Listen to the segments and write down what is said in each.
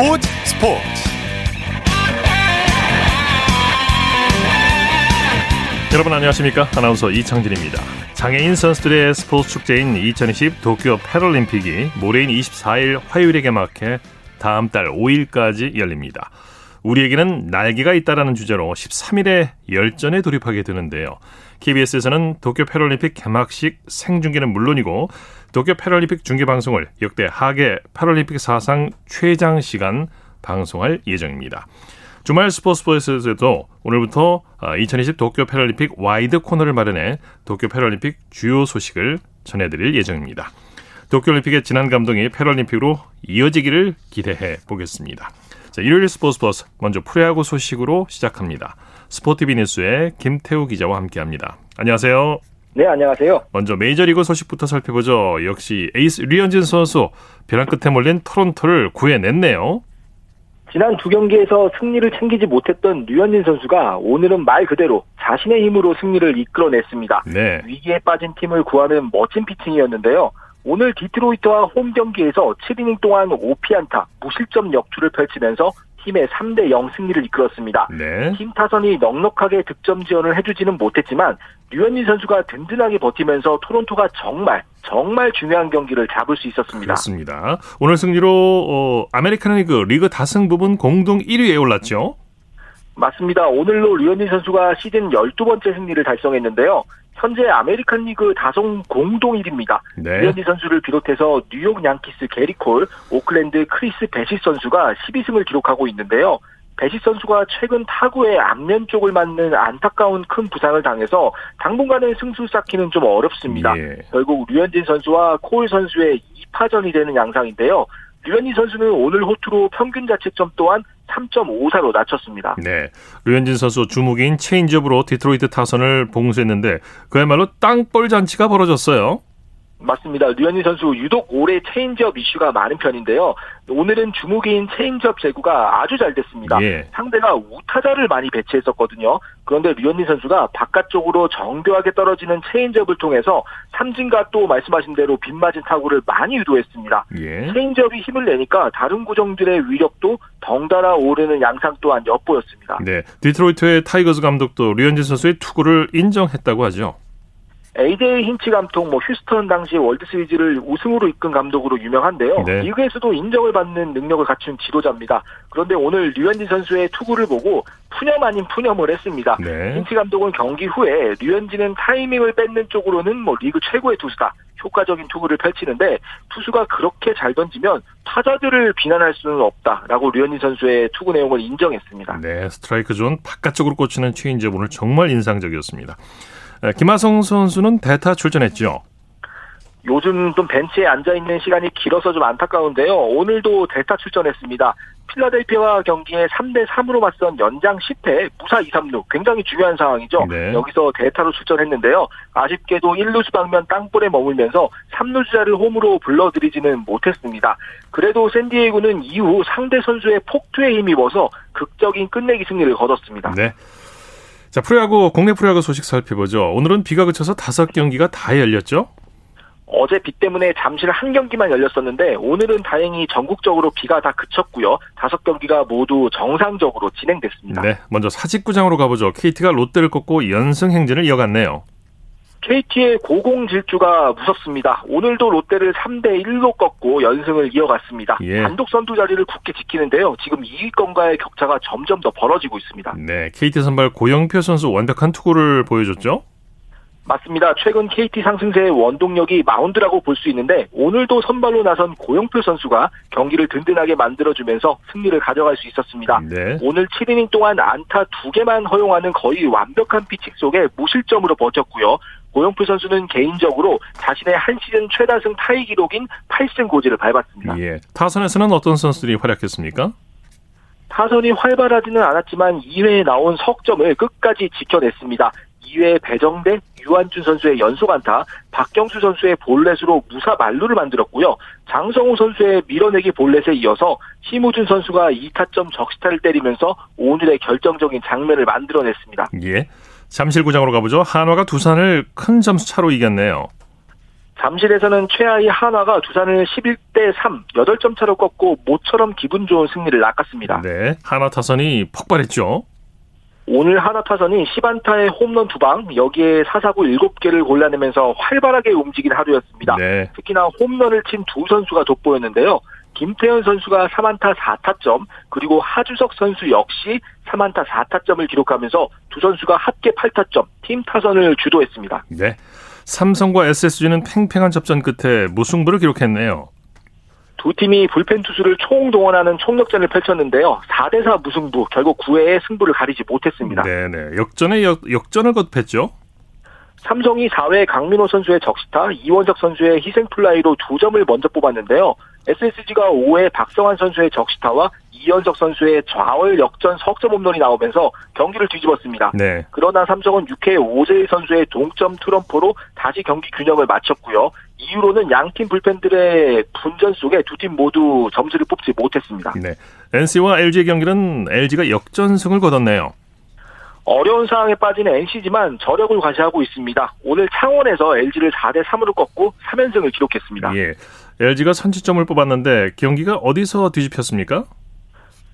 스포츠 스포츠. 여러분 안녕하십니까? 아나운서 이창진입니다. 장애인 선수들의 스포츠 축제인 2020 도쿄 패럴림픽이 모레인 24일 화요일에 개막해 다음 달 5일까지 열립니다. 우리에게는 날개가 있다라는 주제로 13일의 열전에 돌입하게 되는데요. KBS에서는 도쿄 패럴림픽 개막식 생중계는 물론이고 도쿄 패럴림픽 중계 방송을 역대 하계 패럴림픽 사상 최장 시간 방송할 예정입니다. 주말 스포츠버스에서도 오늘부터 2020 도쿄 패럴림픽 와이드 코너를 마련해 도쿄 패럴림픽 주요 소식을 전해드릴 예정입니다. 도쿄올림픽의 지난 감동이 패럴림픽으로 이어지기를 기대해 보겠습니다. 자, 일요일 스포츠 버스 먼저 프로야구 소식으로 시작합니다. 스포티비 뉴스의 김태우 기자와 함께합니다. 안녕하세요. 네, 안녕하세요. 먼저 메이저리그 소식부터 살펴보죠. 역시 에이스 류현진 선수 벼랑 끝에 몰린 토론토를 구해냈네요. 지난 두 경기에서 승리를 챙기지 못했던 류현진 선수가 오늘은 말 그대로 자신의 힘으로 승리를 이끌어냈습니다. 네. 위기에 빠진 팀을 구하는 멋진 피칭이었는데요. 오늘 디트로이트와 홈 경기에서 7이닝 동안 5피안타, 무실점 역투를 펼치면서 팀의 3대 0 승리를 이끌었습니다. 네. 팀 타선이 넉넉하게 득점 지원을 해주지는 못했지만 류현진 선수가 든든하게 버티면서 토론토가 정말 정말 중요한 경기를 잡을 수 있었습니다. 그렇습니다. 오늘 승리로 어, 아메리칸 리그 리그 다승 부문 공동 1위에 올랐죠. 맞습니다. 오늘로 류현진 선수가 시즌 12번째 승리를 달성했는데요. 현재 아메리칸 리그 다승 공동 1위입니다. 네. 류현진 선수를 비롯해서 뉴욕 양키스 게릿 콜, 오클랜드 크리스 배싯 선수가 12승을 기록하고 있는데요. 배싯 선수가 최근 타구에 안면 쪽을 맞는 안타까운 큰 부상을 당해서 당분간은 승수 쌓기는 좀 어렵습니다. 예. 결국 류현진 선수와 콜 선수의 2파전이 되는 양상인데요. 류현진 선수는 오늘 호투로 평균 자책점 또한 3.54로 낮췄습니다. 네. 류현진 선수 주무기인 체인지업으로 디트로이트 타선을 봉쇄했는데 그야말로 땅볼 잔치가 벌어졌어요. 맞습니다. 류현진 선수 유독 올해 체인지업 이슈가 많은 편인데요. 오늘은 주무기인 체인지업 제구가 아주 잘 됐습니다. 예. 상대가 우타자를 많이 배치했었거든요. 그런데 류현진 선수가 바깥쪽으로 정교하게 떨어지는 체인지업을 통해서 삼진과 또 말씀하신 대로 빗맞은 타구를 많이 유도했습니다. 예. 체인지업이 힘을 내니까 다른 구종들의 위력도 덩달아 오르는 양상 또한 엿보였습니다. 네, 디트로이트의 타이거즈 감독도 류현진 선수의 투구를 인정했다고 하죠. AJ 힌치 감독, 뭐 휴스턴 당시 월드 시리즈를 우승으로 이끈 감독으로 유명한데요. 네. 리그에서도 인정을 받는 능력을 갖춘 지도자입니다. 그런데 오늘 류현진 선수의 투구를 보고 푸념 아닌 푸념을 했습니다. 네. 힌치 감독은 경기 후에 류현진은 타이밍을 뺏는 쪽으로는 뭐 리그 최고의 투수다. 효과적인 투구를 펼치는데 투수가 그렇게 잘 던지면 타자들을 비난할 수는 없다라고 류현진 선수의 투구 내용을 인정했습니다. 네, 스트라이크 존 바깥쪽으로 꽂히는 체인지업 오늘 정말 인상적이었습니다. 김하성 선수는 대타 출전했죠. 요즘 좀 벤치에 앉아 있는 시간이 길어서 좀 안타까운데요. 오늘도 대타 출전했습니다. 필라델피아 경기에 3대 3으로 맞선 연장 10회 무사 2, 3루 굉장히 중요한 상황이죠. 네. 여기서 대타로 출전했는데요. 아쉽게도 1루수 방면 땅볼에 머물면서 3루 주자를 홈으로 불러들이지는 못했습니다. 그래도 샌디에이고는 이후 상대 선수의 폭투에 힘입어서 극적인 끝내기 승리를 거뒀습니다. 네. 자, 프로야구, 국내 프로야구 소식 살펴보죠. 오늘은 비가 그쳐서 다섯 경기가 다 열렸죠? 어제 비 때문에 잠실 한 경기만 열렸었는데 오늘은 다행히 전국적으로 비가 다 그쳤고요. 다섯 경기가 모두 정상적으로 진행됐습니다. 네, 먼저 사직구장으로 가보죠. KT가 롯데를 꺾고 연승 행진을 이어갔네요. KT의 고공 질주가 무섭습니다. 오늘도 롯데를 3대 1로 꺾고 연승을 이어갔습니다. 예. 단독 선두 자리를 굳게 지키는데요. 지금 2위권과의 격차가 점점 더 벌어지고 있습니다. 네, KT 선발 고영표 선수 완벽한 투구를 보여줬죠? 맞습니다. 최근 KT 상승세의 원동력이 마운드라고 볼 수 있는데 오늘도 선발로 나선 고영표 선수가 경기를 든든하게 만들어주면서 승리를 가져갈 수 있었습니다. 네. 오늘 7이닝 동안 안타 2개만 허용하는 거의 완벽한 피칭 속에 무실점으로 버텼고요. 고영표 선수는 개인적으로 자신의 한 시즌 최다승 타이 기록인 8승 고지를 밟았습니다. 예. 타선에서는 어떤 선수들이 활약했습니까? 타선이 활발하지는 않았지만 2회에 나온 석점을 끝까지 지켜냈습니다. 2회 배정대 유한준 선수의 연속 안타, 박경수 선수의 볼넷으로 무사 만루를 만들었고요. 장성호 선수의 밀어내기 볼넷에 이어서 심우준 선수가 2타점 적시타를 때리면서 오늘의 결정적인 장면을 만들어냈습니다. 예. 잠실구장으로 가보죠. 한화가 두산을 큰 점수 차로 이겼네요. 잠실에서는 최하위 한화가 두산을 11대 3, 8점 차로 꺾고 모처럼 기분 좋은 승리를 낚았습니다. 네, 한화 타선이 폭발했죠. 오늘 하나 타선이 10안타에 홈런 2방, 여기에 사사구 7개를 골라내면서 활발하게 움직인 하루였습니다. 네. 특히나 홈런을 친 두 선수가 돋보였는데요. 김태현 선수가 3안타 4타점, 그리고 하주석 선수 역시 3안타 4타점을 기록하면서 두 선수가 합계 8타점, 팀 타선을 주도했습니다. 네. 삼성과 SSG는 팽팽한 접전 끝에 무승부를 기록했네요. 두 팀이 불펜 투수를 총동원하는 총력전을 펼쳤는데요. 4대4 무승부, 결국 9회에 승부를 가리지 못했습니다. 네네. 역전에 역, 역전을 거듭했죠? 삼성이 4회 강민호 선수의 적시타, 이원석 선수의 희생플라이로 두 점을 먼저 뽑았는데요. SSG가 5회 박성환 선수의 적시타와 이현석 선수의 좌월 역전 석점 홈런이 나오면서 경기를 뒤집었습니다. 네. 그러나 삼성은 6회 오재일 선수의 동점 트럼프로 다시 경기 균형을 맞췄고요. 이후로는 양팀 불펜들의 분전 속에 두 팀 모두 점수를 뽑지 못했습니다. 네. NC와 LG의 경기는 LG가 역전승을 거뒀네요. 어려운 상황에 빠진 NC지만 저력을 과시하고 있습니다. 오늘 창원에서 LG를 4대 3으로 꺾고 3연승을 기록했습니다. 예. LG가 선취점을 뽑았는데 경기가 어디서 뒤집혔습니까?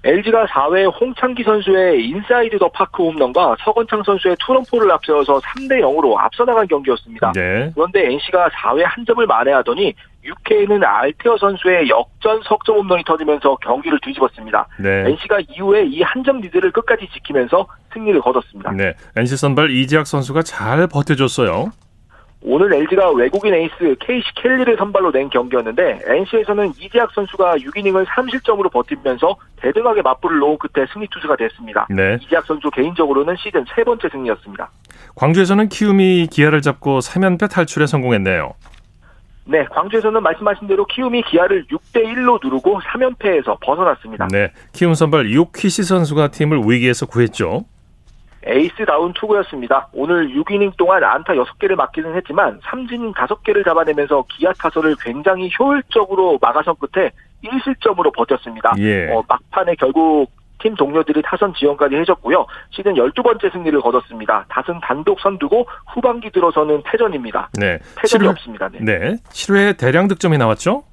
LG가 4회 홍창기 선수의 인사이드 더 파크 홈런과 서건창 선수의 투런포를 앞세워서 3대 0으로 앞서 나간 경기였습니다. 네. 그런데 NC가 4회 한 점을 만회하더니 6회에는 알테어 선수의 역전 석점 홈런이 터지면서 경기를 뒤집었습니다. 네. NC가 이후에 이 한 점 리드를 끝까지 지키면서 승리를 거뒀습니다. 네. NC 선발 이재학 선수가 잘 버텨줬어요. 오늘 LG가 외국인 에이스 케이시 켈리를 선발로 낸 경기였는데 NC에서는 이재학 선수가 6이닝을 3실점으로 버티면서 대등하게 맞불을 놓은 끝에 승리 투수가 됐습니다. 네. 이재학 선수 개인적으로는 시즌 세 번째 승리였습니다. 광주에서는 키움이 기아를 잡고 3연패 탈출에 성공했네요. 네, 광주에서는 말씀하신 대로 키움이 기아를 6대 1로 누르고 3연패에서 벗어났습니다. 네, 키움 선발 요키시 선수가 팀을 위기에서 구했죠. 에이스다운 투구였습니다. 오늘 6이닝 동안 안타 6개를 맞기는 했지만 삼진 5개를 잡아내면서 기아 타선을 굉장히 효율적으로 막아선 끝에 1실점으로 버텼습니다. 예. 어, 막판에 결국 팀 동료들이 타선 지원까지 해줬고요. 시즌 12번째 승리를 거뒀습니다. 다승 단독 선두고 후반기 들어서는 패전입니다. 네. 패전이 7회, 없습니다. 네. 네. 7회 대량 득점이 나왔죠?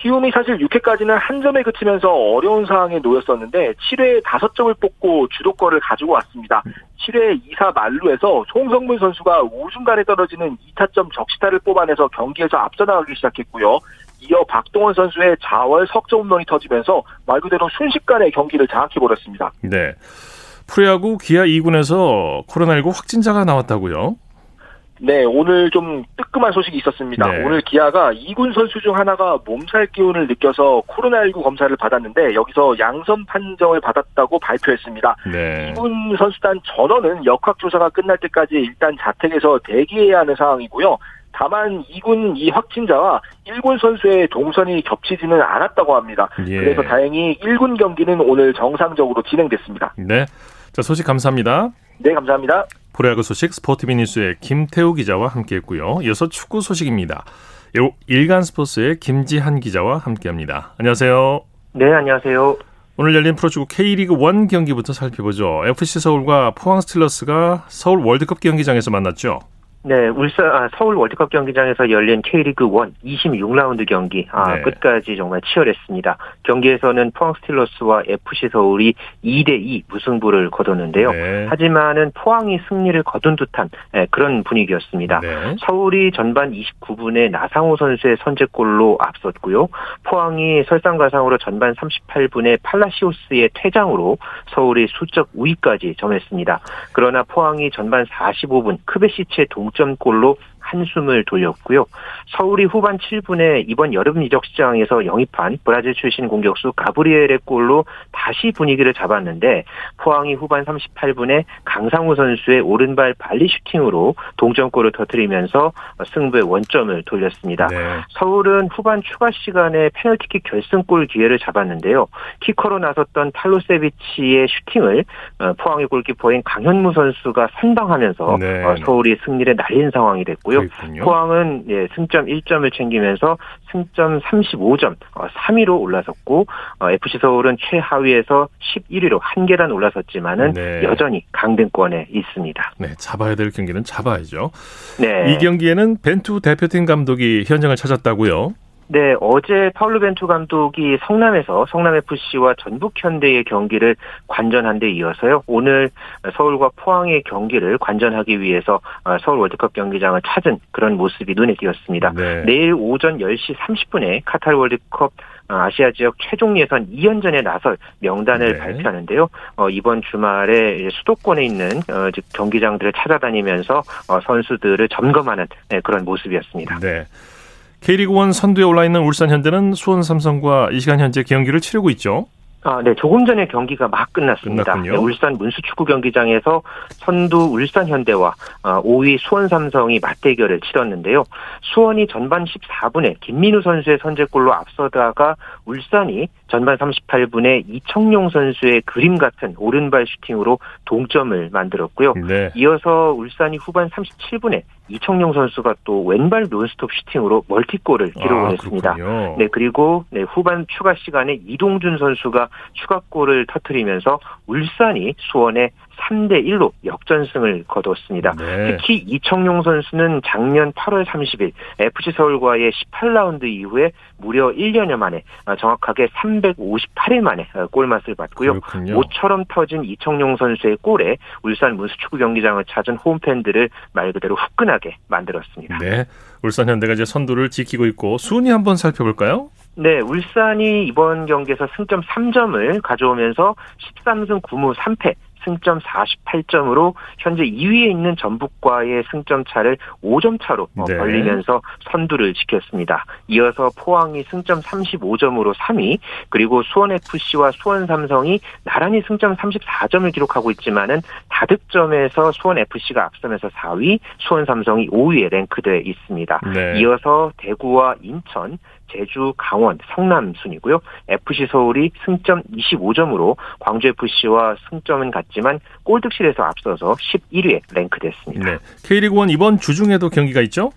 키움이 사실 6회까지는 한 점에 그치면서 어려운 상황에 놓였었는데 7회에 5점을 뽑고 주도권을 가지고 왔습니다. 7회 2사 만루에서 송성문 선수가 우중간에 떨어지는 2타점 적시타를 뽑아내서 경기에서 앞서 나가기 시작했고요. 이어 박동원 선수의 자월 석점 홈런이 터지면서 말 그대로 순식간에 경기를 장악해버렸습니다. 네. 프로야구 기아 2군에서 코로나19 확진자가 나왔다고요? 네, 오늘 좀 뜨끔한 소식이 있었습니다. 네. 오늘 기아가 2군 선수 중 하나가 몸살 기운을 느껴서 코로나19 검사를 받았는데 여기서 양성 판정을 받았다고 발표했습니다. 네. 2군 선수단 전원은 역학조사가 끝날 때까지 일단 자택에서 대기해야 하는 상황이고요. 다만 2군 이 확진자와 1군 선수의 동선이 겹치지는 않았다고 합니다. 예. 그래서 다행히 1군 경기는 오늘 정상적으로 진행됐습니다. 네. 자, 소식 감사합니다. 네, 감사합니다. 프로야구 소식 스포티비 뉴스의 김태우 기자와 함께했고요. 이어서 축구 소식입니다. 일간 스포츠의 김지한 기자와 함께합니다. 안녕하세요. 네, 안녕하세요. 오늘 열린 프로축구 K리그 1 경기부터 살펴보죠. FC 서울과 포항 스틸러스가 서울 월드컵 경기장에서 만났죠. 네, 울산 아, 서울 월드컵 경기장에서 열린 K리그 1 26라운드 경기 아, 네. 끝까지 정말 치열했습니다. 경기에서는 포항 스틸러스와 FC 서울이 2대 2 무승부를 거뒀는데요. 네. 하지만은 포항이 승리를 거둔 듯한 네, 그런 분위기였습니다. 네. 서울이 전반 29분에 나상호 선수의 선제골로 앞섰고요. 포항이 설상가상으로 전반 38분에 팔라시오스의 퇴장으로 서울이 수적 우위까지 점했습니다. 그러나 포항이 전반 45분 크베시치의 동 동점골로 한숨을 돌렸고요. 서울이 후반 7분에 이번 여름 이적 시장에서 영입한 브라질 출신 공격수 가브리엘의 골로 다시 분위기를 잡았는데 포항이 후반 38분에 강상우 선수의 오른발 발리 슈팅으로 동점골을 터뜨리면서 승부의 원점을 돌렸습니다. 네. 서울은 후반 추가 시간에 페널티킥 결승골 기회를 잡았는데요. 키커로 나섰던 팔로세비치의 슈팅을 어, 포항의 골키퍼인 강현무 선수가 선방하면서 네. 어, 서울이 승리를 날린 상황이 됐고요. 있고요. 그렇군요. 포항은 예, 승점 1점을 챙기면서 승점 35점 어, 3위로 올라섰고 어, FC 서울은 최하위에서 11위로 한 계단 올라섰지만은 네. 여전히 강등권에 있습니다. 네, 잡아야 될 경기는 잡아야죠. 네. 이 경기에는 벤투 대표팀 감독이 현장을 찾았다고요? 네, 어제 파울루 벤투 감독이 성남에서 성남FC와 전북현대의 경기를 관전한 데 이어서요. 오늘 서울과 포항의 경기를 관전하기 위해서 어, 서울 월드컵 경기장을 찾은 그런 모습이 눈에 띄었습니다. 네. 내일 오전 10시 30분에 카타르 월드컵 어, 아시아 지역 최종 예선 2연전에 나설 명단을 네. 발표하는데요. 어, 이번 주말에 수도권에 있는 어, 경기장들을 찾아다니면서 어, 선수들을 점검하는 네, 그런 모습이었습니다. 네. K리그1 선두에 올라 있는 울산 현대는 수원 삼성과 이 시간 현재 경기를 치르고 있죠. 아, 네. 조금 전에 경기가 막 끝났습니다. 네, 울산 문수축구 경기장에서 선두 울산 현대와 5위 어, 수원 삼성이 맞대결을 치렀는데요. 수원이 전반 14분에 김민우 선수의 선제골로 앞서다가 울산이 전반 38분에 이청용 선수의 그림 같은 오른발 슈팅으로 동점을 만들었고요. 네. 이어서 울산이 후반 37분에 이청용 선수가 또 왼발 논스톱 슈팅으로 멀티골을 기록을 아, 했습니다. 그렇군요. 네, 그리고 네, 후반 추가 시간에 이동준 선수가 추가골을 터뜨리면서 울산이 수원에 3대 1로 역전승을 거뒀습니다. 네. 특히 이청용 선수는 작년 8월 30일 FC 서울과의 18라운드 이후에 무려 1년여 만에 어, 정확하게 358일 만에 어, 골맛을 봤고요. 그렇군요. 모처럼 터진 이청용 선수의 골에 울산 문수축구 경기장을 찾은 홈팬들을 말 그대로 후끈하게 만들었습니다. 네. 울산 현대가 이제 선두를 지키고 있고 순위 한번 살펴볼까요? 네, 울산이 이번 경기에서 승점 3점을 가져오면서 13승 9무 3패 승점 48점으로 현재 2위에 있는 전북과의 승점 차를 5점 차로 어, 네. 벌리면서 선두를 지켰습니다. 이어서 포항이 승점 35점으로 3위, 그리고 수원FC와 수원 삼성이 나란히 승점 34점을 기록하고 있지만은 다득점에서 수원FC가 앞서면서 4위, 수원 삼성이 5위에 랭크되어 있습니다. 네. 이어서 대구와 인천, 제주, 강원, 성남 순이고요. FC 서울이 승점 25점으로 광주 FC와 승점은 같지만 골득실에서 앞서서 11위에 랭크됐습니다. 네. K리그 1 이번 주 중에도 경기가 있죠?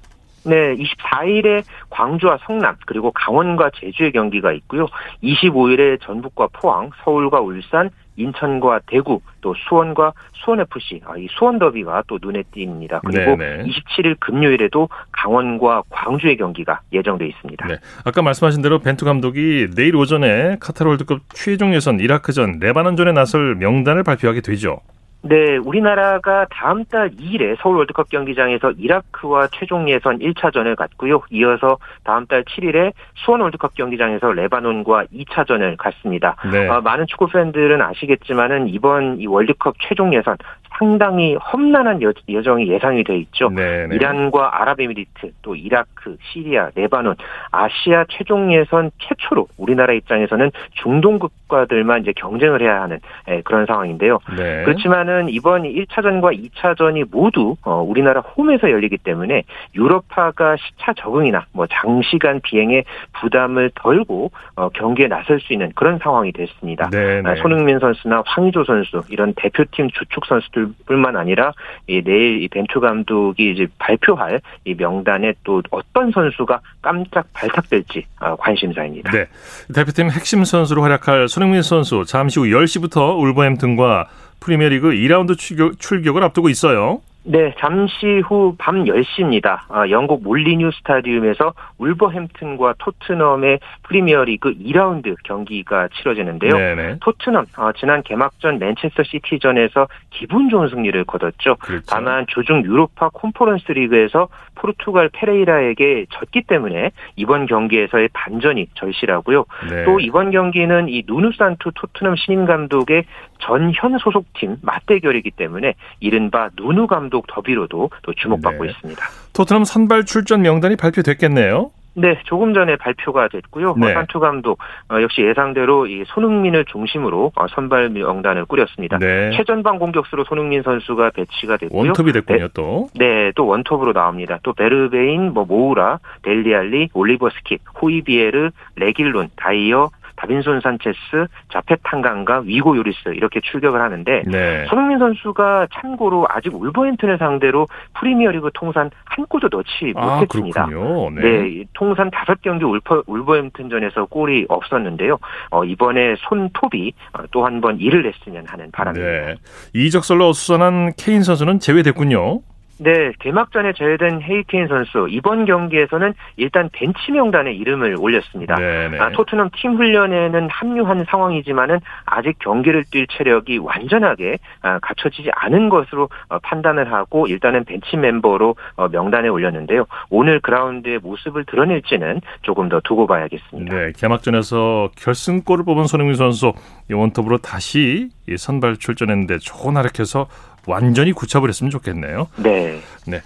네, 24일에 광주와 성남 그리고 강원과 제주의 경기가 있고요. 25일에 전북과 포항, 서울과 울산, 인천과 대구, 또 수원과 수원FC, 아, 이 수원 더비가 또 눈에 띕니다. 그리고 네네. 27일 금요일에도 강원과 광주의 경기가 예정돼 있습니다. 네. 아까 말씀하신 대로 벤투 감독이 내일 오전에 카타르 월드컵 최종 예선 이라크전 레바논전에 나설 명단을 발표하게 되죠. 네, 우리나라가 다음 달 2일에 서울 월드컵 경기장에서 이라크와 최종 예선 1차전을 갖고요. 이어서 다음 달 7일에 수원 월드컵 경기장에서 레바논과 2차전을 갖습니다. 네. 어, 많은 축구 팬들은 아시겠지만은 이번 이 월드컵 최종 예선 상당히 험난한 여, 정이 예상이 돼 있죠. 네네. 네. 이란과 아랍에미리트, 또 이라크, 시리아, 레바논, 아시아 최종 예선 최초로 우리나라 입장에서는 중동 국가들만 이제 경쟁을 해야 하는 예, 그런 상황인데요. 네. 그렇지만은 이번 1차전과 2차전이 모두 어, 우리나라 홈에서 열리기 때문에 유럽파가 시차 적응이나 뭐 장시간 비행에 부담을 덜고 어, 경기에 나설 수 있는 그런 상황이 됐습니다. 네, 네. 아, 손흥민 선수나 황희조 선수 이런 대표팀 주축 선수들 뿐만 아니라 이 내일 이 벤투 감독이 이제 발표할 이 명단에 또 어떤 선수가 깜짝 발탁될지 아, 관심사입니다. 네. 대표팀 핵심 선수로 활약할 손흥민 선수 잠시 후 10시부터 울버햄튼과 프리미어리그 2라운드 출격, 출격을 앞두고 있어요. 네, 잠시 후 밤 10시입니다. 아, 영국 몰리뉴 스타디움에서 울버햄튼과 토트넘의 프리미어리그 2라운드 경기가 치러지는데요. 네네. 토트넘 아, 지난 개막전 맨체스터 시티전에서 기분 좋은 승리를 거뒀죠. 그렇죠. 다만 주중 유로파 콘퍼런스 리그에서 포르투갈 페레이라에게 졌기 때문에 이번 경기에서의 반전이 절실하고요. 네. 또 이번 경기는 이 누누 산투 토트넘 신임 감독의 전현 소속팀 맞대결이기 때문에 이른바 누누 감독 더비로도 또 주목받고 네. 있습니다. 토트넘 선발 출전 명단이 발표됐겠네요. 네, 조금 전에 발표가 됐고요. 네. 산투 감독 어, 역시 예상대로 이 손흥민을 중심으로 어, 선발 명단을 꾸렸습니다. 네. 최전방 공격수로 손흥민 선수가 배치가 됐고요. 원톱이 됐군요, 네, 또. 네, 또 원톱으로 나옵니다. 또 베르베인, 뭐 모우라, 델리 알리, 올리버 스킵, 호이비에르, 레길룬, 다이어, 다빈손 산체스, 자펫 탕강가 위고 요리스 이렇게 출격을 하는데 네. 손흥민 선수가 참고로 아직 울버햄튼을 상대로 프리미어리그 통산 한 골도 넣지 아, 못했습니다. 네. 네. 통산 다섯 경기 울버, 울버햄튼전에서 골이 없었는데요. 어, 이번에 손톱이 어, 또한 번 일을 냈으면 하는 바람입니다. 네. 이적설로 수선한 케인 선수는 제외됐군요. 네, 개막전에 제외된 헤이케인 선수 이번 경기에서는 일단 벤치 명단에 이름을 올렸습니다. 아, 토트넘 팀 훈련에는 합류한 상황이지만은 아직 경기를 뛸 체력이 완전하게 아, 갖춰지지 않은 것으로 어, 판단을 하고 일단은 벤치 멤버로 어, 명단에 올렸는데요. 오늘 그라운드의 모습을 드러낼지는 조금 더 두고 봐야겠습니다. 네, 개막전에서 결승골을 뽑은 손흥민 선수 원톱으로 다시 선발 출전했는데 좋은 활약해서 완전히 굳혀버렸으면 좋겠네요. 네. 네.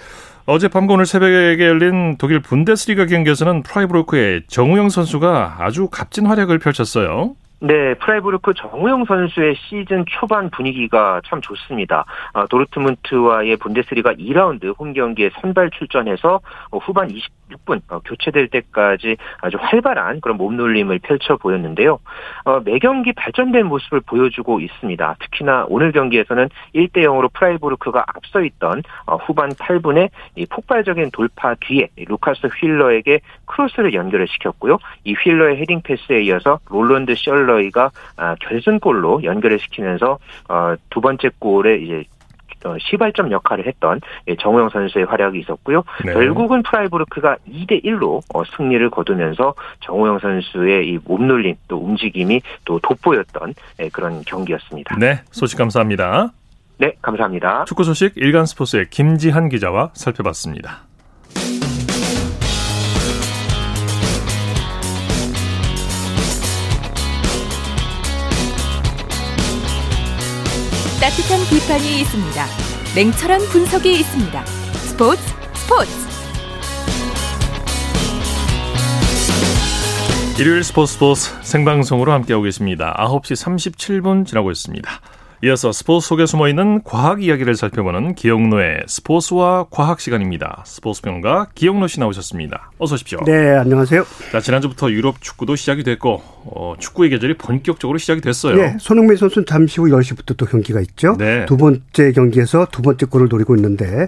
어젯밤과 오늘 새벽에 열린 독일 분데스리가 경기에서는 프라이부르크의 정우영 선수가 아주 값진 활약을 펼쳤어요. 네, 프라이부르크 정우영 선수의 시즌 초반 분위기가 참 좋습니다. 아, 도르트문트와의 분데스리가 2라운드 홈 경기에 선발 출전해서 어, 후반 26분 어, 교체될 때까지 아주 활발한 그런 몸놀림을 펼쳐 보였는데요. 어, 매 경기 발전된 모습을 보여주고 있습니다. 특히나 오늘 경기에서는 1대 0으로 프라이부르크가 앞서 있던 후반 8분에 폭발적인 돌파 뒤에 루카스 횔러에게 크로스를 연결을 시켰고요. 이 횔러의 헤딩 패스에 이어서 롤런드 셜러이가 아, 결승골로 연결을 시키면서 어, 두 번째 골에 이제 어, 시발점 역할을 했던 예, 정우영 선수의 활약이 있었고요. 네. 결국은 프라이부르크가 2대 1로 어, 승리를 거두면서 정우영 선수의 이 몸놀림 또 움직임이 또 돋보였던 예, 그런 경기였습니다. 네, 소식 감사합니다. 네, 감사합니다. 축구 소식 일간 스포츠의 김지한 기자와 살펴봤습니다. 따뜻한 비판이 있습니다. 냉철한 분석이 있습니다. 스포츠 스포츠. 일요일 스포츠 스포츠 생방송으로 함께하고 계십니다. 9시 37분 지나고 있습니다. 이어서 스포츠 속에 숨어 있는 과학 이야기를 살펴보는 기영노의 스포츠와 과학 시간입니다. 스포츠 평가 기영노 씨 나오셨습니다. 어서 오십시오. 네, 안녕하세요. 자, 지난주부터 유럽 축구도 시작이 됐고 어, 축구의 계절이 본격적으로 시작이 됐어요. 네, 손흥민 선수는 잠시 후 10시부터 또 경기가 있죠. 네. 두 번째 경기에서 두 번째 골을 노리고 있는데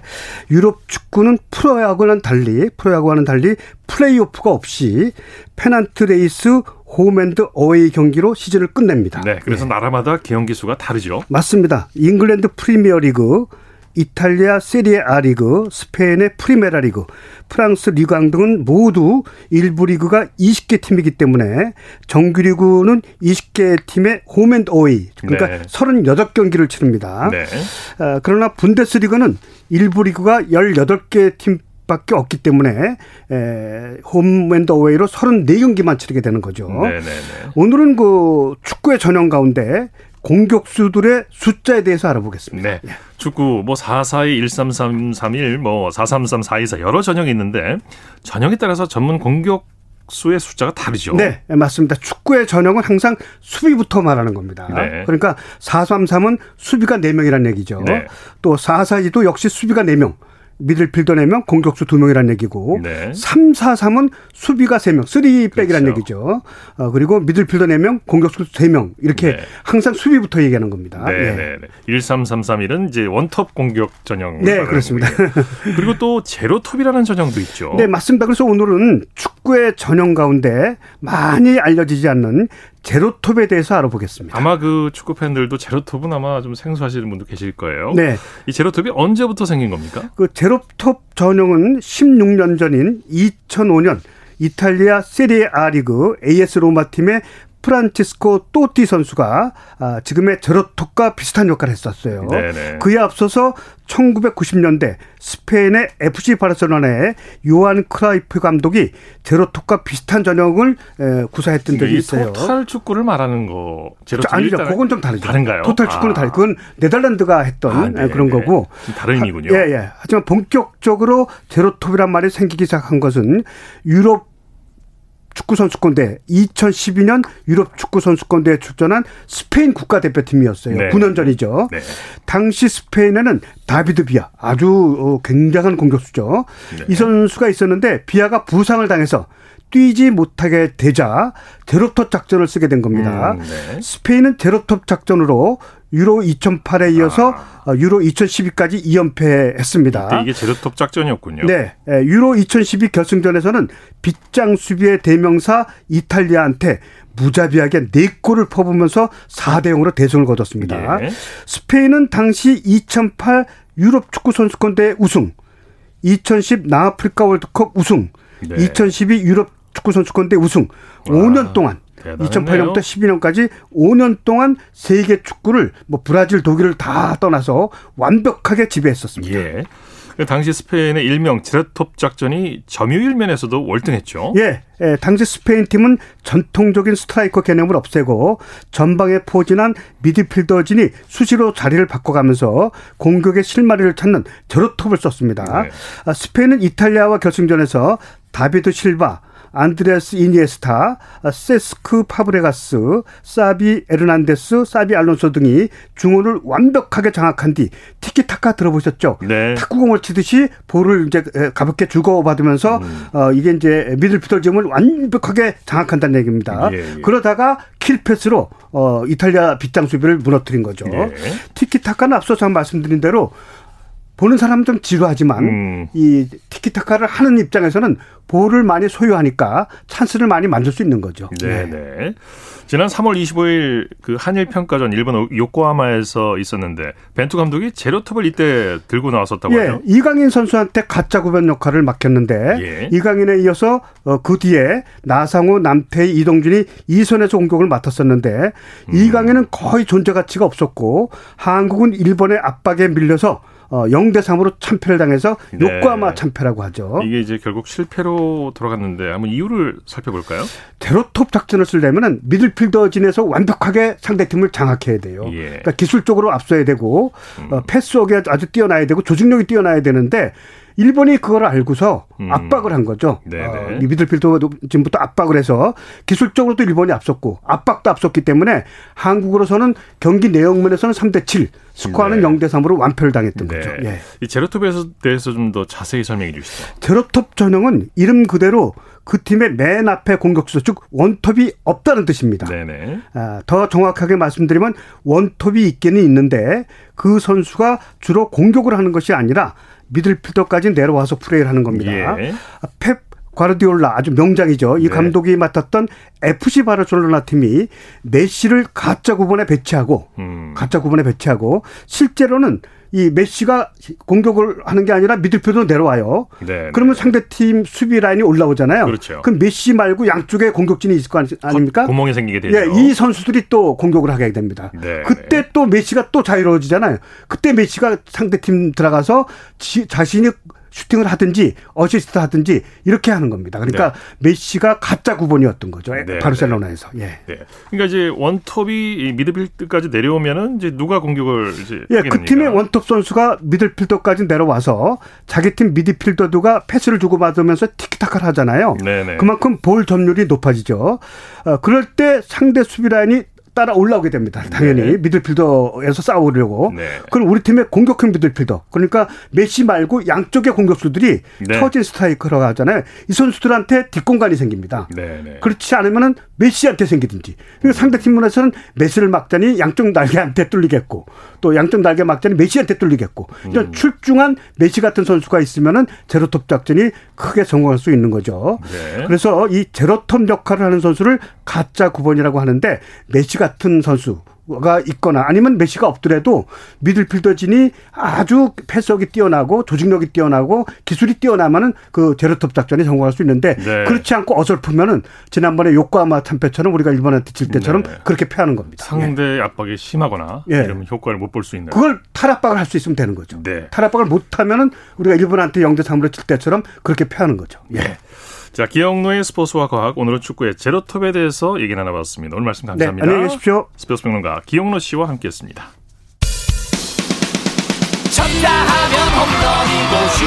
유럽 축구는 프로야구와는 달리 프로야구와는 달리 플레이오프가 없이 페넌트 레이스 홈앤드 어웨이 경기로 시즌을 끝냅니다. 네, 그래서 네. 나라마다 경기 수가 다르죠. 맞습니다. 잉글랜드 프리미어 리그, 이탈리아 세리에 A 리그, 스페인의 프리메라 리그, 프랑스 리그앙 등은 모두 일부 리그가 20개 팀이기 때문에 정규 리그는 20개 팀의 홈앤드 어웨이, 그러니까 네. 38경기를 치릅니다. 네. 아, 그러나 분데스리가는 일부 리그가 18개 팀 밖에 없기 때문에 에, 홈앤드 어웨이로 34경기만 치르게 되는 거죠. 네네네. 오늘은 그 축구의 전형 가운데 공격수들의 숫자에 대해서 알아보겠습니다. 네. 예. 축구 뭐 442, 13331, 뭐 433, 424 여러 전형이 있는데 전형에 따라서 전문 공격 수의 숫자가 다르죠. 네, 맞습니다. 축구의 전형은 항상 수비부터 말하는 겁니다. 네. 그러니까 433은 수비가 4명이라는 얘기죠. 네. 또 442도 역시 수비가 4명. 미들필더 4명, 공격수 2명이라는 얘기고 네. 3, 4, 3은 수비가 3명, 3백이라는 그렇죠. 얘기죠. 어, 그리고 미들필더 4명, 공격수 3명 이렇게 네. 항상 수비부터 얘기하는 겁니다. 네, 예. 네, 네. 1, 3, 3, 3일은 이제 원톱 공격 전형. 네, 그렇습니다. 그리고 또 제로톱이라는 전형도 있죠. 네, 맞습니다. 그래서 오늘은 축구의 전형 가운데 많이 알려지지 않는 제로톱에 대해서 알아보겠습니다. 아마 그 축구 팬들도 제로톱은 아마 좀 생소하시는 분도 계실 거예요. 네. 이 제로톱이 언제부터 생긴 겁니까? 그 제로톱 전형은 16년 전인 2005년 이탈리아 세리에 A 리그 AS 로마 팀의 프란치스코 또띠 선수가 아, 지금의 제로톱과 비슷한 역할을 했었어요. 네네. 그에 앞서서 1990년대 스페인의 FC 바르셀로나의 요한 크라이프 감독이 제로톱과 비슷한 전형을 구사했던 적이 있어요. 토탈 축구를 말하는 거. 제로톱 아니죠. 그건 좀 다르죠. 다른가요? 토탈 축구는 아. 다르. 그건 네덜란드가 했던 아, 그런 거고. 다른 의미군요. 예, 예. 하지만 본격적으로 제로톱이란 말이 생기기 시작한 것은 유럽 축구 선수권대 2012년 유럽 축구 선수권대에 출전한 스페인 국가대표팀이었어요. 네. 9년 전이죠. 네. 당시 스페인에는 다비드 비아 아주 어, 굉장한 공격수죠. 네. 이 선수가 있었는데 비아가 부상을 당해서 뛰지 못하게 되자 제로톱 작전을 쓰게 된 겁니다. 음, 네. 스페인은 제로톱 작전으로 유로 2008에 이어서 아. 유로 2012까지 2연패 했습니다. 이게 제로톱 작전이었군요. 네. 예, 유로 2012 결승전에서는 빗장 수비의 대명사 이탈리아한테 무자비하게 4골을 퍼부면서 4대 0으로 대승을 거뒀습니다. 예. 스페인은 당시 2008 유럽 축구 선수권대 우승, 2010 남아프리카 월드컵 우승, 네. 2012 유럽 축구 선수권대 우승, 와. 5년 동안 2008년부터 12년까지 5년 동안 세계 축구를 뭐 브라질, 독일을 다 떠나서 완벽하게 지배했었습니다. 예. 그 당시 스페인의 일명 지라톱 작전이 점유율 면에서도 월등했죠. 예, 예, 당시 스페인 팀은 전통적인 스트라이커 개념을 없애고 전방에 포진한 미드필더진이 수시로 자리를 바꿔가면서 공격의 실마리를 찾는 제로톱을 썼습니다. 네. 아, 스페인은 이탈리아와 결승전에서 다비드 실바, 안드레스 이니에스타, 세스크 파브레가스, 사비 에르난데스, 사비 알론소 등이 중원을 완벽하게 장악한 뒤 티키타카 들어보셨죠? 네. 탁구공을 치듯이 볼을 이제 가볍게 주고받으면서 음. 어, 이게 이제 미들필더진을 완벽하게 장악한다는 얘기입니다. 예, 예. 그러다가 킬패스로 어, 이탈리아 빗장 수비를 무너뜨린 거죠. 예. 티키타카는 앞서서 말씀드린 대로 보는 사람은 좀 지루하지만 음. 이 티키타카를 하는 입장에서는 볼을 많이 소유하니까 찬스를 많이 만들 수 있는 거죠. 네, 네. 지난 3월 25일 그 한일 평가전 일본 요코하마에서 있었는데 벤투 감독이 제로톱을 이때 들고 나왔었다고 예, 하요. 이강인 선수한테 가짜 구변 역할을 맡겼는데 예. 이강인에 이어서 어, 그 뒤에 나상우, 남태희, 이동준이 이선에서 공격을 맡았었는데 음. 이강인은 거의 존재 가치가 없었고 한국은 일본의 압박에 밀려서 어 0대 3으로 참패를 당해서 네. 요코하마 참패라고 하죠. 이게 이제 결국 실패로 돌아갔는데 한번 이유를 살펴볼까요? 제로톱 작전을 쓰려면은 미들필더 진에서 완벽하게 상대팀을 장악해야 돼요. 예. 그러니까 기술적으로 앞서야 되고 음. 어, 패스워크가 아주 뛰어나야 되고 조직력이 뛰어나야 되는데 일본이 그걸 알고서 음. 압박을 한 거죠. 어, 미들필더 지금부터 압박을 해서 기술적으로도 일본이 앞섰고 압박도 앞섰기 때문에 한국으로서는 경기 내용면에서는 3대 7, 스코어는 네. 0대 3으로 완패를 당했던 네. 거죠. 예. 이 제로톱에 대해서 좀 더 자세히 설명해 주시죠. 제로톱 전형은 이름 그대로 그 팀의 맨 앞에 공격수 즉 원톱이 없다는 뜻입니다. 네네. 아, 더 정확하게 말씀드리면 원톱이 있기는 있는데 그 선수가 주로 공격을 하는 것이 아니라 미들필더까지 내려와서 플레이를 하는 겁니다. 예. 펩 과르디올라 아주 명장이죠. 이 네. 감독이 맡았던 FC 바르셀로나 팀이 메시를 가짜 구번에 배치하고 음. 가짜 구번에 배치하고 실제로는 이 메시가 공격을 하는 게 아니라 미들필더로 내려와요. 네, 그러면 네. 상대팀 수비 라인이 올라오잖아요. 그렇죠. 그럼 메시 말고 양쪽에 공격진이 있을 거 아닙니까? 구멍이 생기게 되죠. 예, 이 선수들이 또 공격을 하게 됩니다. 네, 그때 네. 또 메시가 또 자유로워지잖아요. 그때 메시가 상대팀 들어가서 지, 자신이 슈팅을 하든지 어시스트 하든지 이렇게 하는 겁니다. 그러니까 네. 메시가 가짜 구번이었던 거죠. 네, 바르셀로나에서. 네. 예. 네. 그러니까 이제 원톱이 미드필드까지 내려오면은 이제 누가 공격을 이제 예, 그 팀의 원톱 선수가 미드필더까지 내려와서 자기 팀 미드필더가 패스를 주고 받으면서 티키타카를 하잖아요. 네네. 네. 그만큼 볼 점유율이 높아지죠. 어, 그럴 때 상대 수비 라인이 따라 올라오게 됩니다. 당연히 네. 미들필더에서 싸우려고. 네. 그럼 우리 팀의 공격형 미들필더. 그러니까 메시 말고 양쪽의 공격수들이 네. 처진 스트라이커라고 하잖아요. 이 선수들한테 뒷공간이 생깁니다. 네, 네. 그렇지 않으면은 메시한테 생기든지. 그러니까 상대 팀문에서는 메시를 막자니 양쪽 날개한테 뚫리겠고 또 양쪽 날개 막자니 메시한테 뚫리겠고 이런 음. 출중한 메시 같은 선수가 있으면은 제로톱 작전이 크게 성공할 수 있는 거죠. 네. 그래서 이 제로톱 역할을 하는 선수를 가짜 9번이라고 하는데 메시가 같은 선수 가 있거나 아니면 메시가 없더라도 미들필더진이 아주 패스력이 뛰어나고 조직력이 뛰어나고 기술이 뛰어나면은 그 제로톱 작전이 성공할 수 있는데 네. 그렇지 않고 어설프면은 지난번에 요코하마 참패처럼 우리가 일본한테 질 때처럼 네. 그렇게 패하는 겁니다. 상대 예. 압박이 심하거나 예. 이러면 효과를 못 볼 수 있는. 그걸 탈압박을 할 수 있으면 되는 거죠. 네. 탈압박을 못 하면은 우리가 일본한테 0대 3으로 질 때처럼 그렇게 패하는 거죠. 예. 네. 자, 기영노의 스포츠와 과학 오늘은 축구의 제로톱에 대해서 얘기 나눠봤습니다. 오늘 말씀 감사합니다. 네, 안녕히 계십시오. 스포츠 평론가 기영노 씨와 함께했습니다. 쳤다 하면 홈런이고 슛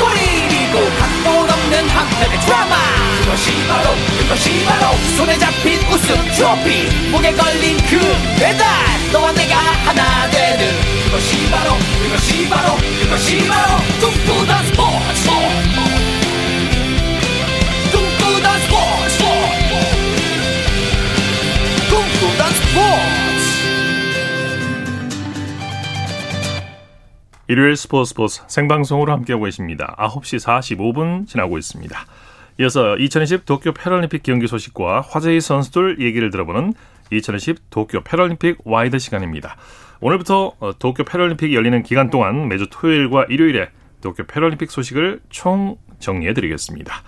골이고 각본 없는 한편의 드라마 그것이 바로 그것이 바로 손에 잡힌 우승 트로피 목에 걸린 그 배달 너와 내가 하나 되는 그것이 바로 그것이 바로 그것이 바로 꿈꾸던 스포츠 재밌는 스포츠 일요일 스포츠 스포츠 생방송으로 함께하고 계십니다. 9시 45분 지나고 있습니다. 이어서 2020 도쿄 패럴림픽 경기 소식과 화제의 선수들 얘기를 들어보는 2020 도쿄 패럴림픽 와이드 시간입니다. 오늘부터 어, 도쿄 패럴림픽이 열리는 기간 동안 매주 토요일과 일요일에 도쿄 패럴림픽 소식을 총 정리해드리겠습니다.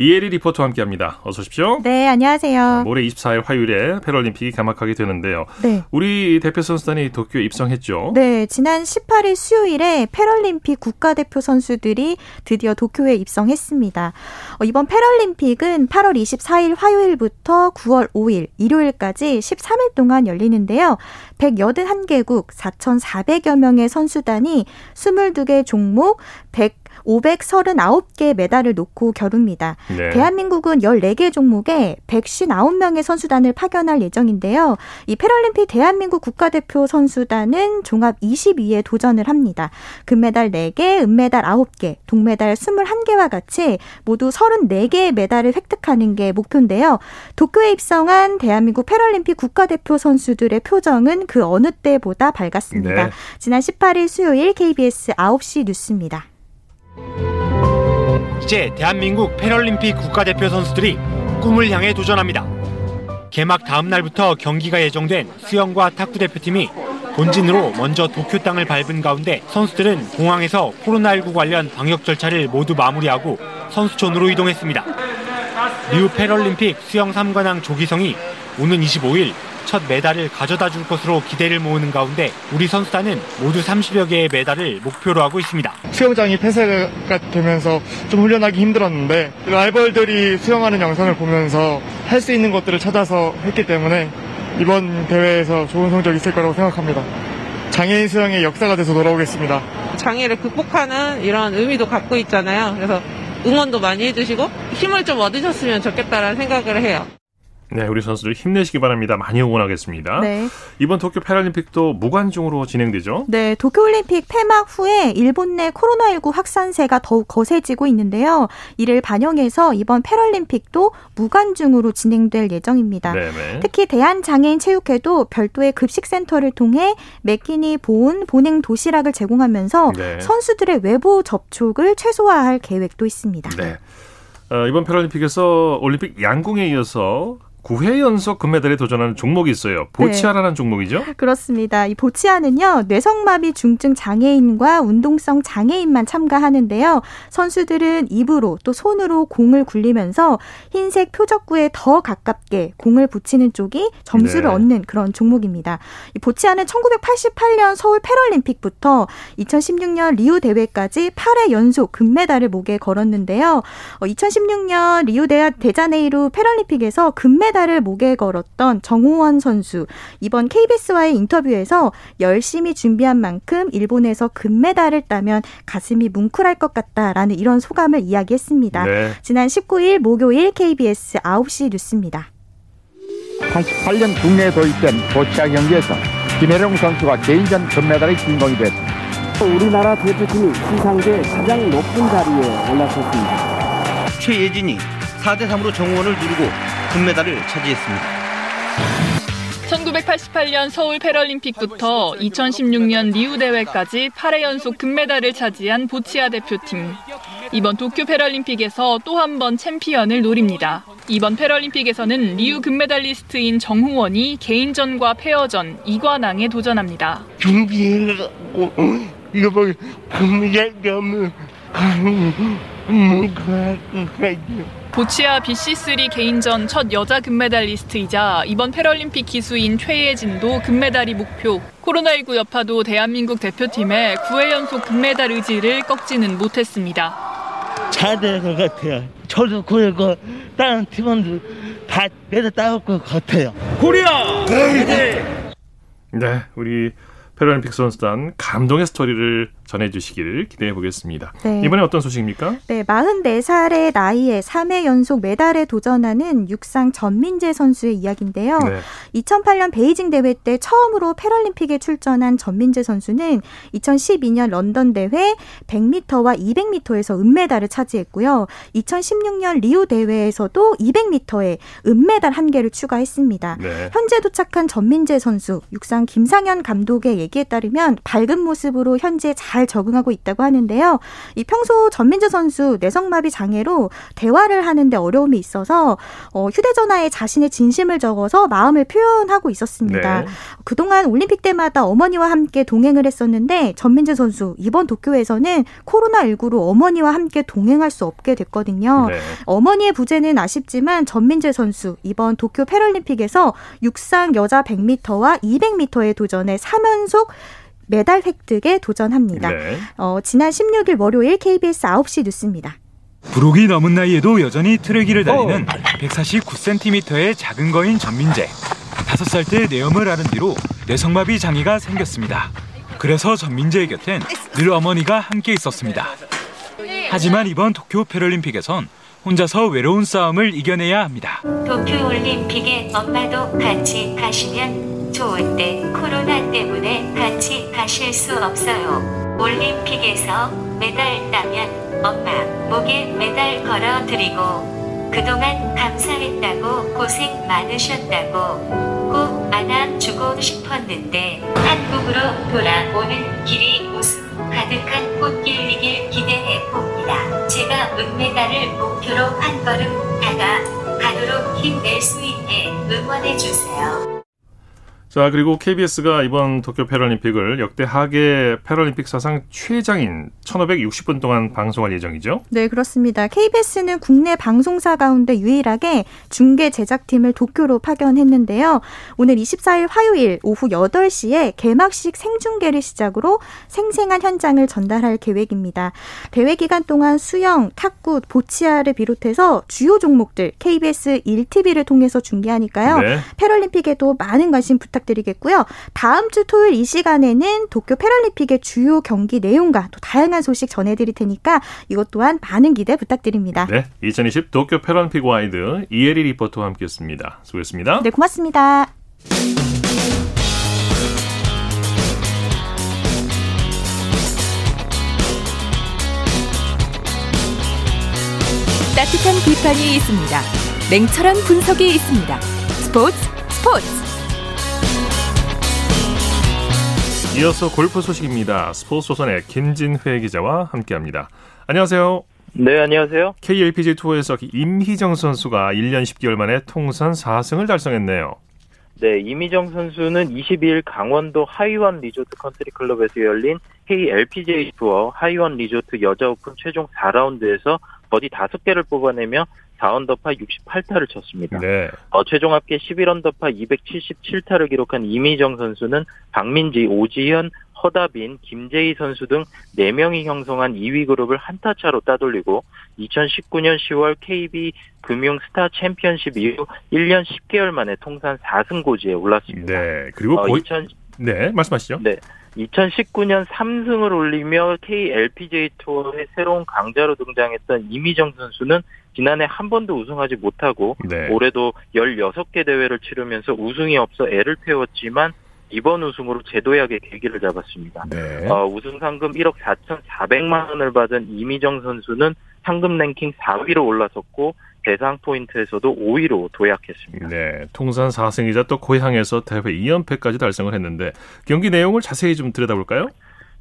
이혜리 리포터와 함께합니다. 어서 오십시오. 네, 안녕하세요. 모레 24일 화요일에 패럴림픽이 개막하게 되는데요. 네. 우리 대표 선수단이 도쿄에 입성했죠. 네, 지난 18일 수요일에 패럴림픽 국가대표 선수들이 드디어 도쿄에 입성했습니다. 어, 이번 패럴림픽은 8월 24일 화요일부터 9월 5일 일요일까지 13일 동안 열리는데요. 181개국 4,400여 명의 선수단이 22개 종목 100 539개 메달을 놓고 겨룹니다. 네. 대한민국은 14개 종목에 159명의 선수단을 파견할 예정인데요. 이 패럴림픽 대한민국 국가대표 선수단은 종합 20위에 도전을 합니다. 금메달 4개, 은메달 9개, 동메달 21개와 같이 모두 34개의 메달을 획득하는 게 목표인데요. 도쿄에 입성한 대한민국 패럴림픽 국가대표 선수들의 표정은 그 어느 때보다 밝았습니다. 네. 지난 18일 수요일 KBS 9시 뉴스입니다. 이제 대한민국 패럴림픽 국가대표 선수들이 꿈을 향해 도전합니다. 개막 다음 날부터 경기가 예정된 수영과 탁구 대표팀이 본진으로 먼저 도쿄 땅을 밟은 가운데 선수들은 공항에서 코로나19 관련 방역 절차를 모두 마무리하고 선수촌으로 이동했습니다. 리우 패럴림픽 수영 3관왕 조기성이 오는 25일 첫 메달을 가져다 줄 것으로 기대를 모으는 가운데 우리 선수단은 모두 30여 개의 메달을 목표로 하고 있습니다. 수영장이 폐쇄가 되면서 좀 훈련하기 힘들었는데 라이벌들이 수영하는 영상을 보면서 할 수 있는 것들을 찾아서 했기 때문에 이번 대회에서 좋은 성적 있을 거라고 생각합니다. 장애인 수영의 역사가 돼서 돌아오겠습니다. 장애를 극복하는 이런 의미도 갖고 있잖아요. 그래서 응원도 많이 해주시고 힘을 좀 얻으셨으면 좋겠다라는 생각을 해요. 네, 우리 선수들 힘내시기 바랍니다. 많이 응원하겠습니다. 네. 이번 도쿄 패럴림픽도 무관중으로 진행되죠? 네, 도쿄올림픽 폐막 후에 일본 내 코로나19 확산세가 더욱 거세지고 있는데요. 이를 반영해서 이번 패럴림픽도 무관중으로 진행될 예정입니다. 네네. 특히 대한장애인체육회도 별도의 급식센터를 통해 매끼니 보온, 보냉 도시락을 제공하면서 네. 선수들의 외부 접촉을 최소화할 계획도 있습니다. 네. 어, 이번 패럴림픽에서 올림픽 양궁에 이어서 9회 연속 금메달에 도전하는 종목이 있어요. 보치아라는 네. 종목이죠? 그렇습니다. 이 보치아는요, 뇌성마비 중증 장애인과 운동성 장애인만 참가하는데요. 선수들은 입으로 또 손으로 공을 굴리면서 흰색 표적구에 더 가깝게 공을 붙이는 쪽이 점수를 네. 얻는 그런 종목입니다. 이 보치아는 1988년 서울 패럴림픽부터 2016년 리우 대회까지 8회 연속 금메달을 목에 걸었는데요. 2016년 어, 리우데자네이루 패럴림픽에서 금메달 금 메달을 목에 걸었던 정호원 선수 이번 KBS와의 인터뷰에서 열심히 준비한 만큼 일본에서 금메달을 따면 가슴이 뭉클할 것 같다라는 이런 소감을 이야기했습니다. 네. 지난 19일 목요일 KBS 9시 뉴스입니다. 88년 국내에 도입된 보치아 경기에서 김혜령 선수가 개인전 금메달의 주인공이 됐습니다. 우리나라 대표팀이 시상대 가장 높은 자리에 올라섰습니다. 최예진이 4대 3으로 정원을 누르고 금메달을 차지했습니다. 1988년 서울 패럴림픽부터 2016년 리우 대회까지 8회 연속 금메달을 차지한 보치아 대표팀. 이번 도쿄 패럴림픽에서 또 한 번 챔피언을 노립니다. 이번 패럴림픽에서는 리우 금메달리스트인 정후원이 개인전과 페어전, 이관왕에 도전합니다. 준비해갖고 이거 뭐 금메달 겸 보치아 BC3 개인전 첫 여자 금메달리스트이자 이번 패럴림픽 기수인 최예진도 금메달이 목표. 코로나19 여파도 대한민국 대표팀의 9회 연속 금메달 의지를 꺾지는 못했습니다. 잘 될 것 같아요. 저도 그리고 다른 팀원들 다 메달 따올 것 같아요. 코리아! 네, 네 우리 패럴림픽 선수단 감동의 스토리를 전해주시기를 기대해 보겠습니다. 네. 이번에 어떤 소식입니까? 네, 44살의 나이에 3회 연속 메달에 도전하는 육상 전민재 선수의 이야기인데요. 네. 2008년 베이징 대회 때 처음으로 패럴림픽에 출전한 전민재 선수는 2012년 런던 대회 100m와 200m에서 은메달을 차지했고요. 2016년 리우 대회에서도 200m에 은메달 한 개를 추가했습니다. 네. 현재 도착한 전민재 선수, 육상 김상현 감독의 얘기에 따르면 밝은 모습으로 현재 잘잘 적응하고 있다고 하는데요. 이 평소 전민재 선수 내성마비 장애로 대화를 하는데 어려움이 있어서 어, 휴대전화에 자신의 진심을 적어서 마음을 표현하고 있었습니다. 네. 그동안 올림픽 때마다 어머니와 함께 동행을 했었는데 전민재 선수 이번 도쿄에서는 코로나19로 어머니와 함께 동행할 수 없게 됐거든요. 네. 어머니의 부재는 아쉽지만 전민재 선수 이번 도쿄 패럴림픽에서 육상 여자 100m와 200m에 도전해 3연속 메달 획득에 도전합니다. 네. 어, 지난 16일 월요일 KBS 9시 뉴스입니다. 부록이 넘은 나이에도 여전히 트랙기를 달리는 149cm의 작은 거인 전민재. 5살 때 뇌염을 앓은 뒤로 뇌성마비 장애가 생겼습니다. 그래서 전민재의 곁엔 늘 어머니가 함께 있었습니다. 하지만 이번 도쿄 패럴림픽에선 혼자서 외로운 싸움을 이겨내야 합니다. 도쿄 올림픽에 엄마도 같이 가시면 좋은데 코로나 때문에 같이 가실 수 없어요. 올림픽에서 메달 따면 엄마 목에 메달 걸어 드리고 그동안 감사했다고 고생 많으셨다고 꼭 안아주고 싶었는데 한국으로 돌아오는 길이 웃음 가득한 꽃길이길 기대해 봅니다. 제가 은메달을 목표로 한 걸음 다가 가도록 힘낼 수 있게 응원해 주세요. 자, 그리고 KBS가 이번 도쿄 패럴림픽을 역대 하계 패럴림픽 사상 최장인 1560분 동안 방송할 예정이죠? 네, 그렇습니다. KBS는 국내 방송사 가운데 유일하게 중계 제작팀을 도쿄로 파견했는데요. 오늘 24일 화요일 오후 8시에 개막식 생중계를 시작으로 생생한 현장을 전달할 계획입니다. 대회 기간 동안 수영, 탁구, 보치아를 비롯해서 주요 종목들 KBS 1TV를 통해서 중계하니까요. 네. 패럴림픽에도 많은 관심 부탁드립니다. 부탁드리겠고요. 다음 주 토요일 이 시간에는 도쿄 패럴림픽의 주요 경기 내용과 또 다양한 소식 전해드릴 테니까 이것 또한 많은 기대 부탁드립니다. 네, 2020 도쿄 패럴림픽 와이드 이혜리 리포터와 함께했습니다. 수고했습니다. 네, 고맙습니다. 따뜻한 비판이 있습니다. 냉철한 분석이 있습니다. 스포츠 스포츠 이어서 골프 소식입니다. 스포츠조선의 김진회 기자와 함께합니다. 안녕하세요. 네, 안녕하세요. KLPG 투어에서 임희정 선수가 1년 10개월 만에 통산 4승을 달성했네요. 네, 임희정 선수는 22일 강원도 하이원 리조트 컨트리 클럽에서 열린 KLPGA 투어 하이원 리조트 여자 오픈 최종 4라운드에서 버디 5개를 뽑아내며 4언더파 68타를 쳤습니다. 네. 어, 최종 합계 11언더파 277타를 기록한 임희정 선수는 박민지, 오지현, 허다빈, 김재희 선수 등 4명이 형성한 2위 그룹을 한타 차로 따돌리고 2019년 10월 KB 금융 스타 챔피언십 이후 1년 10개월 만에 통산 4승 고지에 올랐습니다. 네. 그리고 어, 2000... 네, 말씀하시죠. 네. 2019년 3승을 올리며 KLPJ 투어의 새로운 강자로 등장했던 이미정 선수는 지난해 한 번도 우승하지 못하고 네. 올해도 16개 대회를 치르면서 우승이 없어 애를 태웠지만 이번 우승으로 제도약의 계기를 잡았습니다. 네. 어, 우승 상금 1억 4,400만 원을 받은 이미정 선수는 상금 랭킹 4위로 올라섰고 대상 포인트에서도 5위로 도약했습니다. 네, 통산 4승이자 또 고향에서 대회 2연패까지 달성을 했는데 경기 내용을 자세히 좀 들여다볼까요?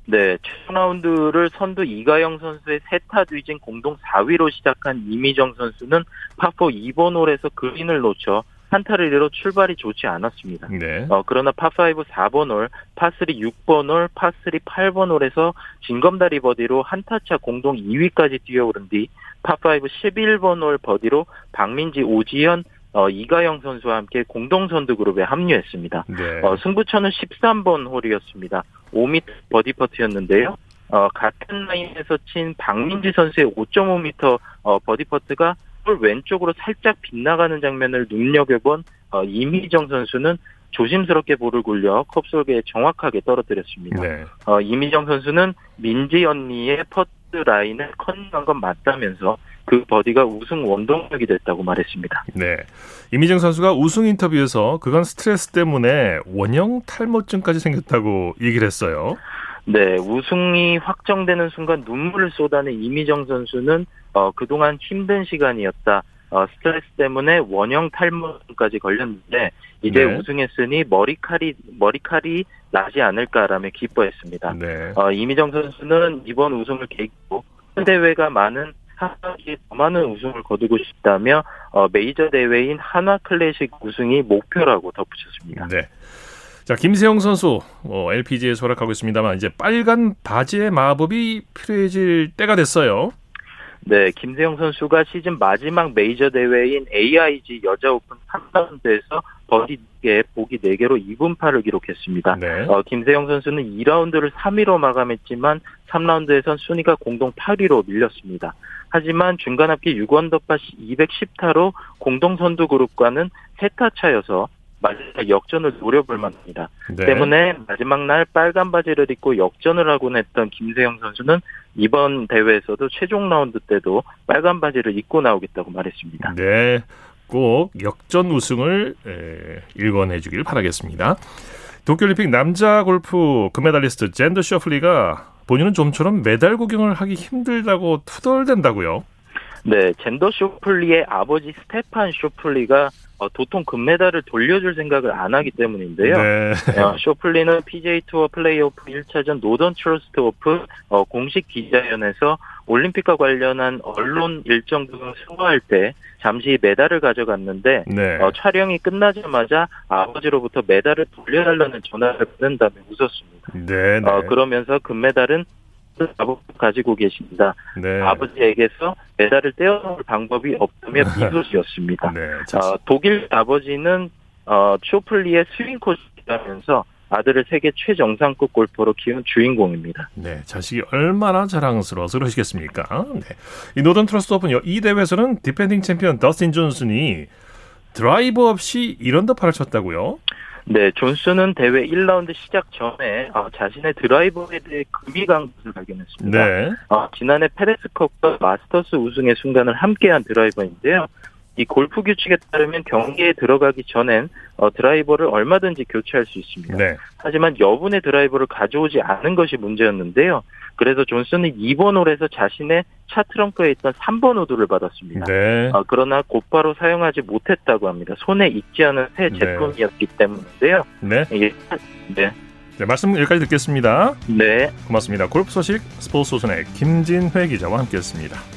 네, 최종 라운드를 선두 이가영 선수의 세 타 뒤진 공동 4위로 시작한 임희정 선수는 파4 2번 홀에서 그린을 놓쳐 한 타를 잃어 출발이 좋지 않았습니다. 네. 어, 그러나 파5 4번 홀, 파3 6번 홀, 파3 8번 홀에서 징검다리 버디로 한 타 차 공동 2위까지 뛰어오른 뒤 파5 11번 홀 버디로 박민지, 오지현, 어, 이가영 선수와 함께 공동 선두 그룹에 합류했습니다. 네. 어, 승부처는 13번 홀이었습니다. 5m 버디 퍼트였는데요. 어, 같은 라인에서 친 박민지 선수의 5.5m 어, 버디 퍼트가 홀 왼쪽으로 살짝 빗나가는 장면을 눈여겨본 어, 임희정 선수는 조심스럽게 볼을 굴려 컵 속에 정확하게 떨어뜨렸습니다. 네. 어, 임희정 선수는 민지 언니의 퍼트 라인을 컨닝한 건 맞다면서 그 버디가 우승 원동력이 됐다고 말했습니다. 네. 이미정 선수가 우승 인터뷰에서 그건 스트레스 때문에 원형 탈모증까지 생겼다고 얘기를 했어요. 네, 우승이 확정되는 순간 눈물을 쏟아낸 이미정 선수는 어, 그동안 힘든 시간이었다. 어, 스트레스 때문에 원형 탈모까지 걸렸는데 이제 네. 우승했으니 머리칼이 머리칼이 나지 않을까라며 기뻐했습니다. 네. 어, 이미정 선수는 이번 우승을 계기로 큰 대회가 많은 하반기에 더 많은 우승을 거두고 싶다며 어, 메이저 대회인 한화 클래식 우승이 목표라고 덧붙였습니다. 네. 자, 김세영 선수, 어, LPGA에 활약하고 있습니다만, 이제 빨간 바지의 마법이 필요해질 때가 됐어요. 네, 김세영 선수가 시즌 마지막 메이저 대회인 AIG 여자 오픈 3라운드에서 버디 4개, 보기 4개로 2분 8을 기록했습니다. 네. 어, 김세영 선수는 2라운드를 3위로 마감했지만 3라운드에선 순위가 공동 8위로 밀렸습니다. 하지만 중간 합계 6원 더파 210타로 공동 선두 그룹과는 세타 차여서 마지막 역전을 노려볼 만합니다. 네. 때문에 마지막 날 빨간 바지를 입고 역전을 하곤 했던 김세영 선수는 이번 대회에서도 최종 라운드 때도 빨간 바지를 입고 나오겠다고 말했습니다. 네. 꼭 역전 우승을 에, 일궈내 주길 바라겠습니다. 도쿄올림픽 남자 골프 금메달리스트 잰더 쇼플리가 본인은 좀처럼 메달 구경을 하기 힘들다고 투덜댄다고요. 네, 잰더 쇼플리의 아버지 스테판 쇼플리가 어, 도통 금메달을 돌려줄 생각을 안 하기 때문인데요. 네. 어, 쇼플리는 PGA 투어 플레이오프 1차전 노던 트러스트 오픈 어, 공식 기자회견에서 올림픽과 관련한 언론 일정 등을 소화할 때 잠시 메달을 가져갔는데 네. 어, 촬영이 끝나자마자 아버지로부터 메달을 돌려달라는 전화를 받는다며 웃었습니다. 네, 네. 어, 그러면서 금메달은 아버지 가지고 계십니다. 네. 아버지에게서 메달을 떼어놓을 방법이 없다며 미소지었습니다. 네, 어, 독일 아버지는 어, 쇼플리의 스윙 코치라면서 아들을 세계 최정상급 골퍼로 키운 주인공입니다. 네, 자식이 얼마나 자랑스러워서 그러시겠습니까? 네. 이 노던 트러스트 오픈 여- 이 대회에서는 디펜딩 챔피언 더스틴 존슨이 드라이버 없이 1언더파를 쳤다고요? 네, 존슨은 대회 1라운드 시작 전에 어, 자신의 드라이버에 대해 금이 간 것을 발견했습니다. 네. 어, 지난해 페데스컵과 마스터스 우승의 순간을 함께한 드라이버인데요. 이 골프 규칙에 따르면 경기에 들어가기 전엔 어, 드라이버를 얼마든지 교체할 수 있습니다. 네. 하지만 여분의 드라이버를 가져오지 않은 것이 문제였는데요. 그래서 존슨은 2번 홀에서 자신의 차 트렁크에 있던 3번 우드를 받았습니다. 네. 어, 그러나 곧바로 사용하지 못했다고 합니다. 손에 익지 않은 새 네. 제품이었기 때문인데요. 네. 이게 네. 네, 말씀 여기까지 듣겠습니다. 네. 고맙습니다. 골프 소식 스포츠 소선의 김진회 기자와 함께했습니다.